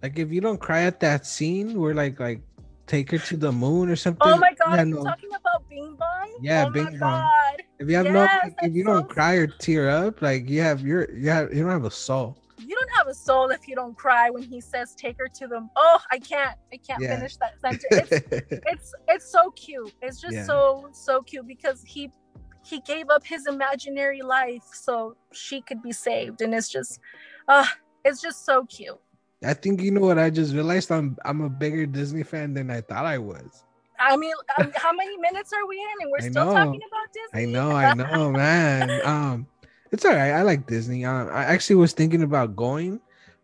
like if you don't cry at that scene, we're like like take her to the moon or something. Oh my god, Yeah, are you no. talking about Bing Bong? Yeah, oh Bing my Bong. God. If you have no, Yes, if that's you don't cry or tear up, like you have your, you have, you don't have a soul. Have a soul if you don't cry when he says take her to them oh i can't i can't Yeah. finish that sentence it's it's it's so cute it's just Yeah. so so cute because he he gave up his imaginary life so she could be saved and it's just uh it's just so cute I think you know what I just realized. I'm, I'm a bigger Disney fan than I thought I was. i mean um, how many minutes are we in and we're I still know. talking about disney I know, I know, man. Um, it's all right. I like Disney. Um, I actually was thinking about going,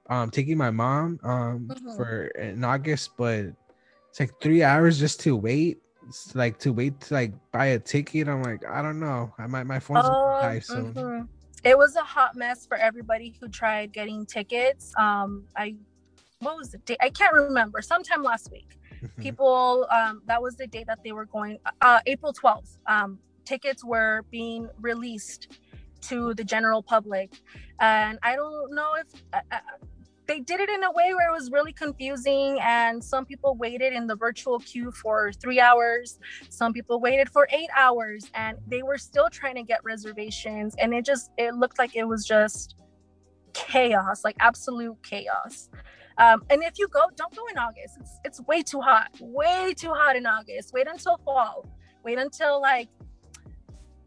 um, taking my mom, um, Mhm. for in August, but it's like three hours just to wait. It's like to wait to like buy a ticket. I'm like, I don't know. I might my phone's Oh, die soon. It was a hot mess for everybody who tried getting tickets. Um, I what was the date? I can't remember. Sometime last week, Mhm. people um, that was the date that they were going. Uh, April twelfth. Um, tickets were being released to the general public, and I don't know if. Uh, uh, they did it in a way where it was really confusing and some people waited in the virtual queue for three hours some people waited for eight hours and they were still trying to get reservations and it just it looked like it was just chaos like absolute chaos. Um, and if you go don't go in august. It's, it's way too hot way too hot in august. Wait until fall. Wait until like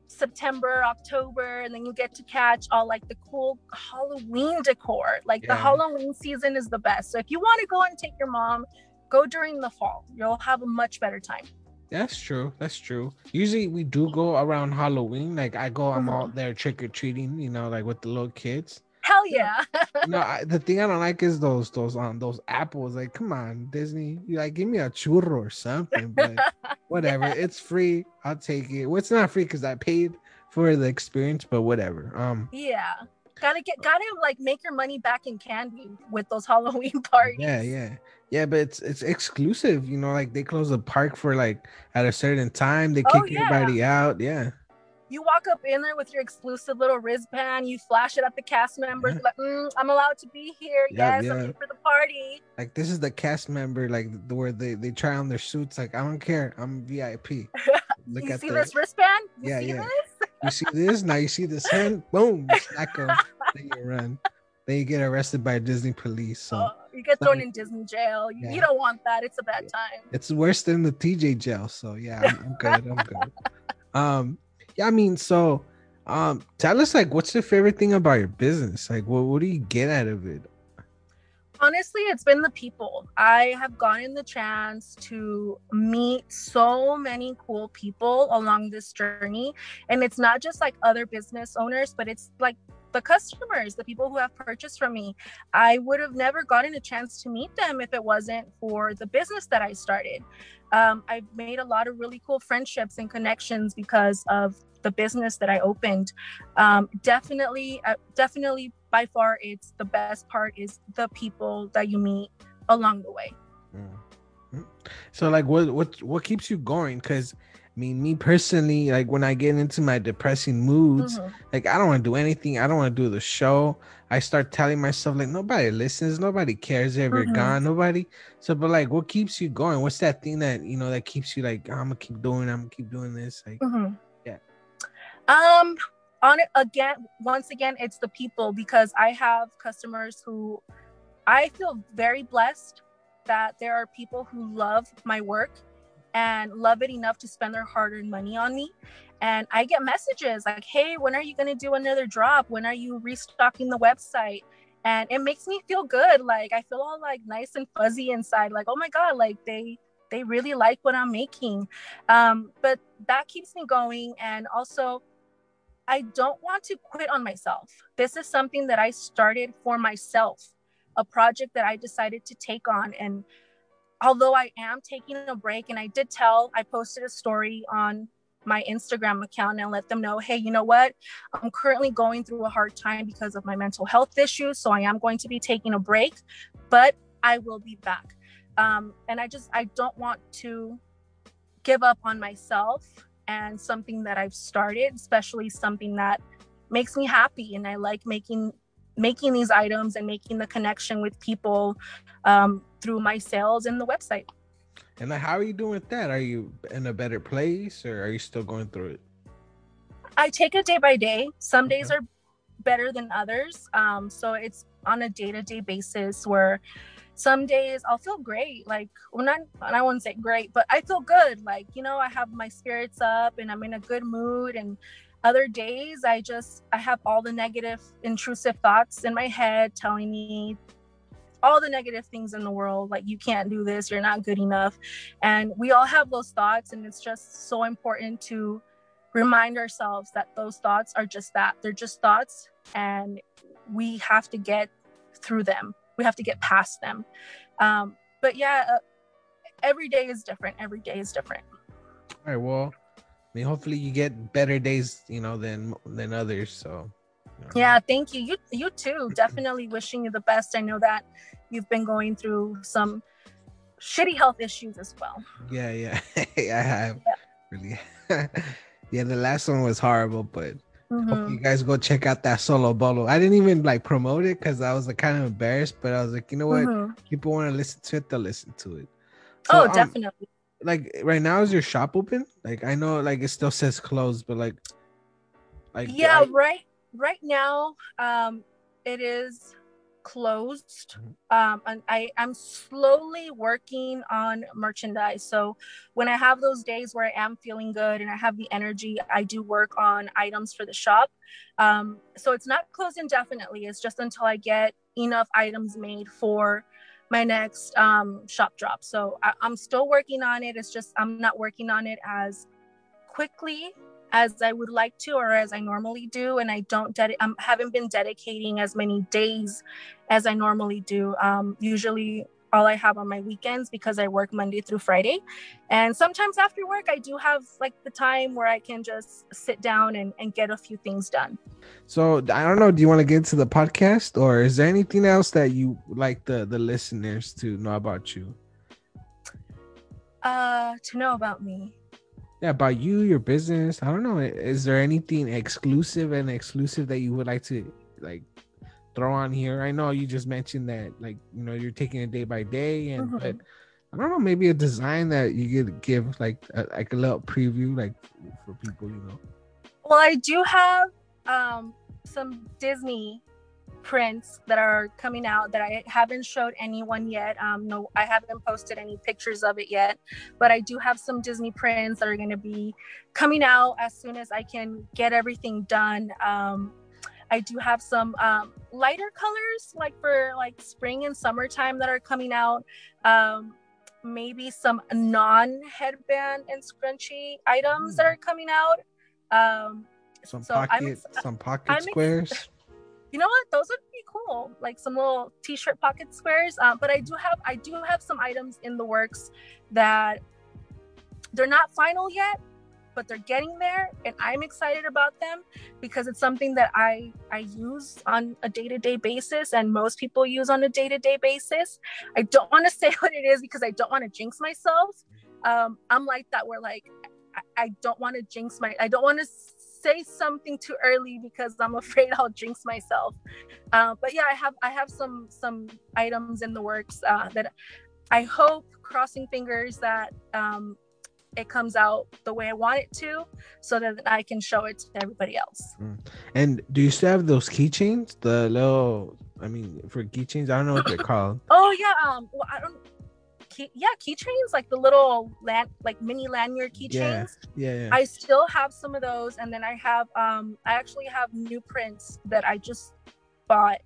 september october and then you get to catch all like the cool halloween decor like the halloween season is the best so if you want to go and take your mom go during the fall you'll have a much better time That's true. That's true. Usually we do go around Halloween. Like I go, I'm Mhm. out there trick or treating. You know, like with the little kids. Hell yeah no, I, the thing I don't like is those those um those apples. Like, come on, Disney, you like give me a churro or something. But whatever, it's free. I'll take it. Well, it's not free because I paid for the experience, but whatever. Um, Yeah. Gotta get gotta like make your money back in candy with those Halloween parties. yeah, yeah, yeah. But it's it's exclusive. You know, like they close the park for like at a certain time. They Oh, kick yeah. everybody out. Yeah, You walk up in there with your exclusive little wristband, you flash it at the cast members, like, mm, I'm allowed to be here. Yeah, yes, I'm here for the party. like this is the cast member. Like the- where they they try on their suits. Like I don't care. I'm VIP. Look you at see the this wristband? You Yeah, see yeah. this? you see this now you see this hand boom smack 'em, then you run then you get arrested by disney police so Oh, you get thrown in Disney jail. You, Yeah. you don't want that. It's a bad time. it's worse than the tj jail so yeah i'm, I'm good i'm good um yeah i mean so um tell us like what's your favorite thing about your business? Like what, what do you get out of it? Honestly it's been the people. I have gotten the chance to meet so many cool people along this journey. And it's not just like other business owners but it's like the customers the people who have purchased from me i would have never gotten a chance to meet them if it wasn't for the business that i started um, i've made a lot of really cool friendships and connections because of the business that i opened um, definitely uh, definitely by far it's the best part is the people that you meet along the way Mm. So like what what what keeps you going? Cause I mean me personally, like when I get into my depressing moods, Mhm. like I don't want to do anything. I don't want to do the show. I start telling myself like nobody listens, nobody cares if you're Mhm. gone, nobody. So but like what keeps you going? What's that thing that you know that keeps you like I'm gonna keep doing, I'm gonna keep doing this? Like Mhm. Yeah. Um, on it again, once again, it's the people because I have customers who I feel very blessed that there are people who love my work and love it enough to spend their hard-earned money on me. And I get messages like, "Hey, when are you going to do another drop? When are you restocking the website?" And it makes me feel good. Like I feel all like nice and fuzzy inside. Like, oh my god, like they they really like what I'm making. Um, but that keeps me going. And also, I don't want to quit on myself. This is something that I started for myself, a project that I decided to take on. And although I am taking a break, and I did tell, I posted a story on my Instagram account and let them know, hey, you know what? I'm currently going through a hard time because of my mental health issues. So I am going to be taking a break, but I will be back. Um, and I just, I don't want to give up on myself and something that I've started, especially something that makes me happy and I like making making these items and making the connection with people um, through my sales and the website. and how are you doing with that? Are you in a better place or are you still going through it? I take it day by day. Some days are better than others. Um, so it's on a day to day basis where some days I'll feel great. Like, well, not, and I wouldn't say great, but I feel good. Like, you know, I have my spirits up and I'm in a good mood. And other days I just, I have all the negative, intrusive thoughts in my head telling me all the negative things in the world like you can't do this you're not good enough. And we all have those thoughts and it's just so important to remind ourselves that those thoughts are just that they're just thoughts and we have to get through them. We have to get past them. Um, but yeah uh, every day is different every day is different. All right, well, I mean hopefully you get better days, you know, than than others. So you know. yeah thank you you you too definitely wishing you the best i know that you've been going through some shitty health issues as well Yeah, yeah, I have really. yeah, the last one was horrible, but Mhm. you guys go check out that solo bolo. I didn't even like promote it because I was like kind of embarrassed, but I was like, you know what? Mhm. People want to listen to it, they'll listen to it. oh um, definitely like right now, is your shop open? Like I know, like it still says closed, but like, like yeah I- right right now um it is closed. Um and i i'm slowly working on merchandise. So when i have those days where i am feeling good and i have the energy i do work on items for the shop. Um so it's not closed indefinitely. It's just until i get enough items made for my next um shop drop so I, i'm still working on it it's just i'm not working on it as quickly as I would like to or as I normally do, and I don't ded- I haven't been dedicating as many days as I normally do. Um, usually, all I have on my weekends because I work Monday through Friday, and sometimes after work I do have like the time where I can just sit down and, and get a few things done. So I don't know. Do you want to get into the podcast, or is there anything else that you like the the listeners to know about you? Uh, to know about me. Yeah, about you, your business. I don't know. Is there anything exclusive and exclusive that you would like to like throw on here? I know you just mentioned that like you know you're taking it day by day, and Mhm. but I don't know maybe a design that you could give like a, like a little preview like for people, you know. Well, I do have um, some Disney prints that are coming out that I haven't showed anyone yet. Um, no, I haven't posted any pictures of it yet, but I do have some Disney prints that are going to be coming out as soon as I can get everything done. Um, I do have some um, lighter colors, like for like spring and summertime, that are coming out. Um, maybe some non-headband and scrunchie items that Mm. are coming out. Um, Some So pocket, ex- some pocket I'm ex- squares. you know what? Those would be cool, like some little t-shirt pocket squares. Um, but I do have I do have some items in the works that they're not final yet, but they're getting there, and I'm excited about them because it's something that I I use on a day-to-day basis, and most people use on a day-to-day basis. I don't want to say what it is because I don't want to jinx myself. Um, I'm like that where like I, I don't want to jinx my I don't want to say something too early because I'm afraid I'll jinx myself. Uh, but yeah, I have I have some some items in the works uh, that I hope, crossing fingers, that um, it comes out the way I want it to, so that I can show it to everybody else. And do you still have those keychains? The little, I mean, for keychains, I don't know what they're called. Oh yeah, um, well I don't. Key, yeah, keychains like the little land, like mini lanyard keychains. Yeah. Yeah, yeah. I still have some of those, and then I have um I actually have new prints that I just bought,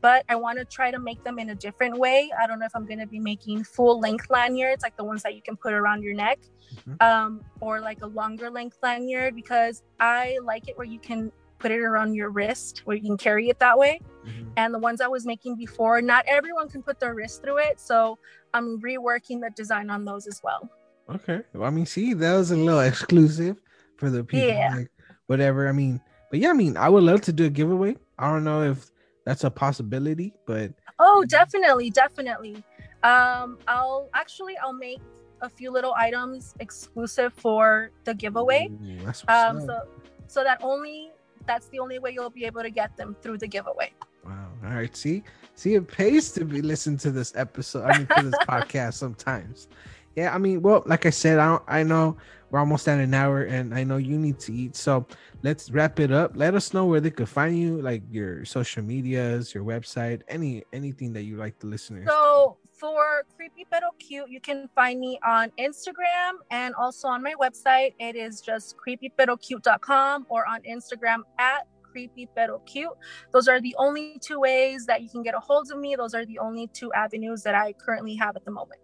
but I want to try to make them in a different way. I don't know if I'm gonna be making full length lanyards like the ones that you can put around your neck, Mhm. um, or like a longer length lanyard because I like it where you can put it around your wrist where you can carry it that way. Mhm. And the ones I was making before, not everyone can put their wrist through it, so I'm reworking the design on those as well. Okay. Well, I mean, see, that was a little exclusive for the people. Yeah. Like, whatever. I mean, but yeah, I mean, I would love to do a giveaway. I don't know if that's a possibility, but Oh, definitely, definitely. Um, I'll actually I'll make a few little items exclusive for the giveaway. Ooh, that's Um, so so that only that's the only way you'll be able to get them through the giveaway. Wow. All right. See, see, it pays to be listened to this episode. I mean, to this podcast sometimes. Yeah. I mean, well, like I said, I don't, I know we're almost at an hour, and I know you need to eat. So let's wrap it up. Let us know where they could find you, like your social medias, your website, any anything that you like the listeners. So for creepy pero oh cute, you can find me on Instagram and also on my website. It is just creepyperocute.com or on Instagram at creepy pero cute. Those are the only two ways that you can get a hold of me. Those are the only two avenues that I currently have at the moment.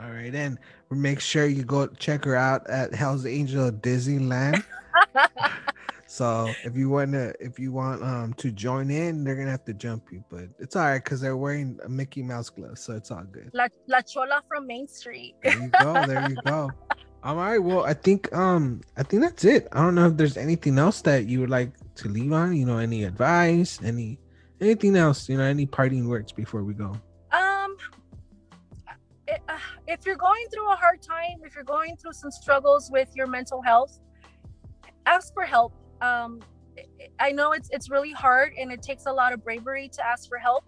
All right, and make sure you go check her out at Hell's Angel Disneyland. So if you want to, if you want um to join in, they're gonna have to jump you, but it's all right because they're wearing a Mickey Mouse glove, so it's all good. La, La Chola from Main Street. There you go. There you go. All right. Well, I think um I think that's it. I don't know if there's anything else that you would like to leave on. You know, any advice, any anything else? You know, any parting words before we go. If you're going through a hard time, if you're going through some struggles with your mental health, ask for help. Um, I- I know it's it's really hard and it takes a lot of bravery to ask for help,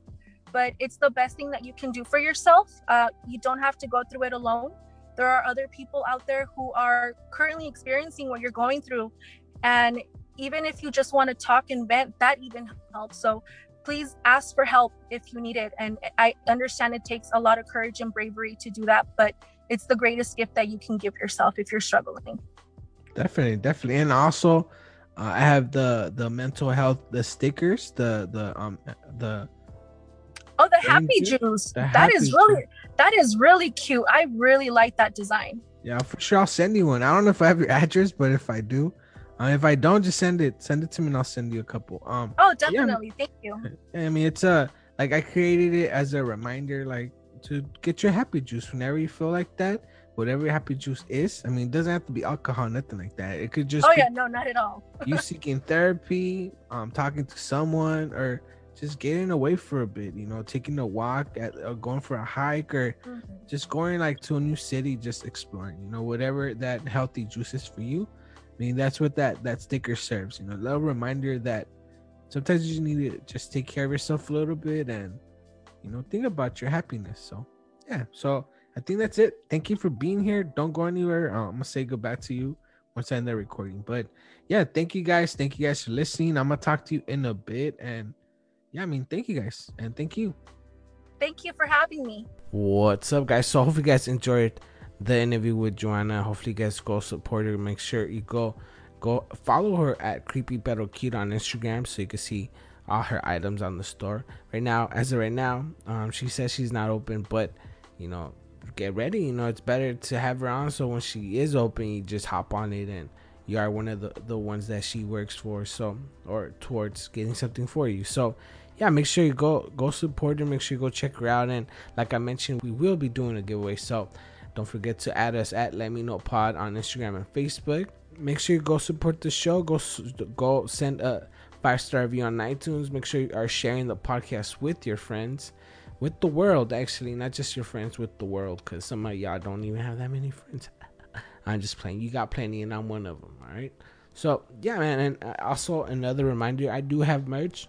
but it's the best thing that you can do for yourself. Uh, you don't have to go through it alone. There are other people out there who are currently experiencing what you're going through, and even if you just want to talk and vent, that even helps. So please ask for help if you need it. And I understand it takes a lot of courage and bravery to do that, but it's the greatest gift that you can give yourself if you're struggling. Definitely, definitely, and also uh, I have the the mental health the stickers, the the um the Oh, the happy juice. The That is Happy really that is really cute. I really like that design. yeah for sure. I'll send you one. I don't know if I have your address, but if I do, uh, if I don't, just send it send it to me, and I'll send you a couple. Um, Oh, definitely. Thank you. I mean, it's a like I created it as a reminder, like to get your happy juice whenever you feel like that. Whatever your happy juice is, I mean, it doesn't have to be alcohol, nothing like that. It could just Oh be yeah, no, not at all. you seeking therapy, um, talking to someone, or just getting away for a bit. You know, taking a walk, at, or going for a hike, or Mhm. just going like to a new city, just exploring. You know, whatever that healthy juice is for you. I mean, that's what that that sticker serves. You know, a little reminder that sometimes you just need to just take care of yourself a little bit and you know think about your happiness. So yeah, so I think that's it. Thank you for being here. Don't go anywhere. Uh, I'm gonna say goodbye to you once I end the recording. But yeah, thank you guys. Thank you guys for listening. I'm gonna talk to you in a bit. And yeah, I mean, thank you guys and thank you. Thank you for having me. What's up, guys? So, I hope you guys enjoyed the interview with Joanna. Hopefully, you guys go support her. Make sure you go go follow her at Creepy Pero Cute on Instagram so you can see all her items on the store. Right now, as of right now, um, she says she's not open, but you know, get ready. You know, it's better to have her on so when she is open, you just hop on it and you are one of the, the ones that she works for. So, or towards getting something for you. So, yeah, make sure you go go support her. Make sure you go check her out. And like I mentioned, we will be doing a giveaway. So, don't forget to add us at Let Me Know Pod on Instagram and Facebook. Make sure you go support the show. Go go send a five star review on iTunes. Make sure you are sharing the podcast with your friends with the world actually not just your friends with the world because some of y'all don't even have that many friends i'm just playing you got plenty and i'm one of them all right so yeah man and uh, also another reminder i do have merch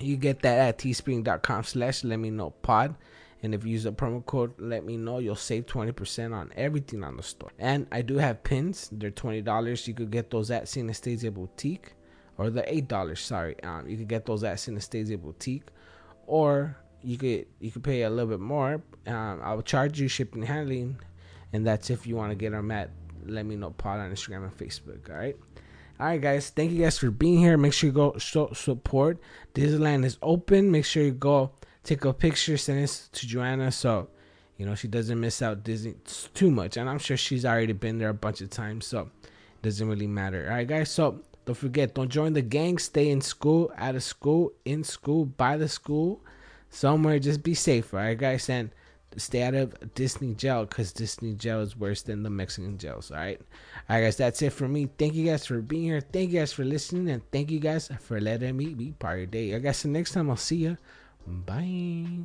you get that at teespring.com slash let me know pod and if you use the promo code let me know you'll save 20% on everything on the store and i do have pins they're $20 you could get those at synesthesia boutique or the $8 sorry um, you could get those at synesthesia boutique or you could you could pay a little bit more. Um, I will charge you shipping and handling, and that's if you want to get them at let me know pod on Instagram and Facebook. All right. All right, guys. Thank you guys for being here. Make sure you go show support. Disneyland is open. Make sure you go take a picture, send it to Joanna, so you know she doesn't miss out Disney too much. And I'm sure she's already been there a bunch of times, so it doesn't really matter. All right, guys. So don't forget, don't join the gang. Stay in school, out of school, in school, by the school somewhere. Just be safe, all right, guys, and stay out of Disney jail because Disney jail is worse than the Mexican jails. All right, all right, guys. That's it for me. Thank you guys for being here. Thank you guys for listening, and thank you guys for letting me be part of your day. I guess the next time I'll see you. Bye.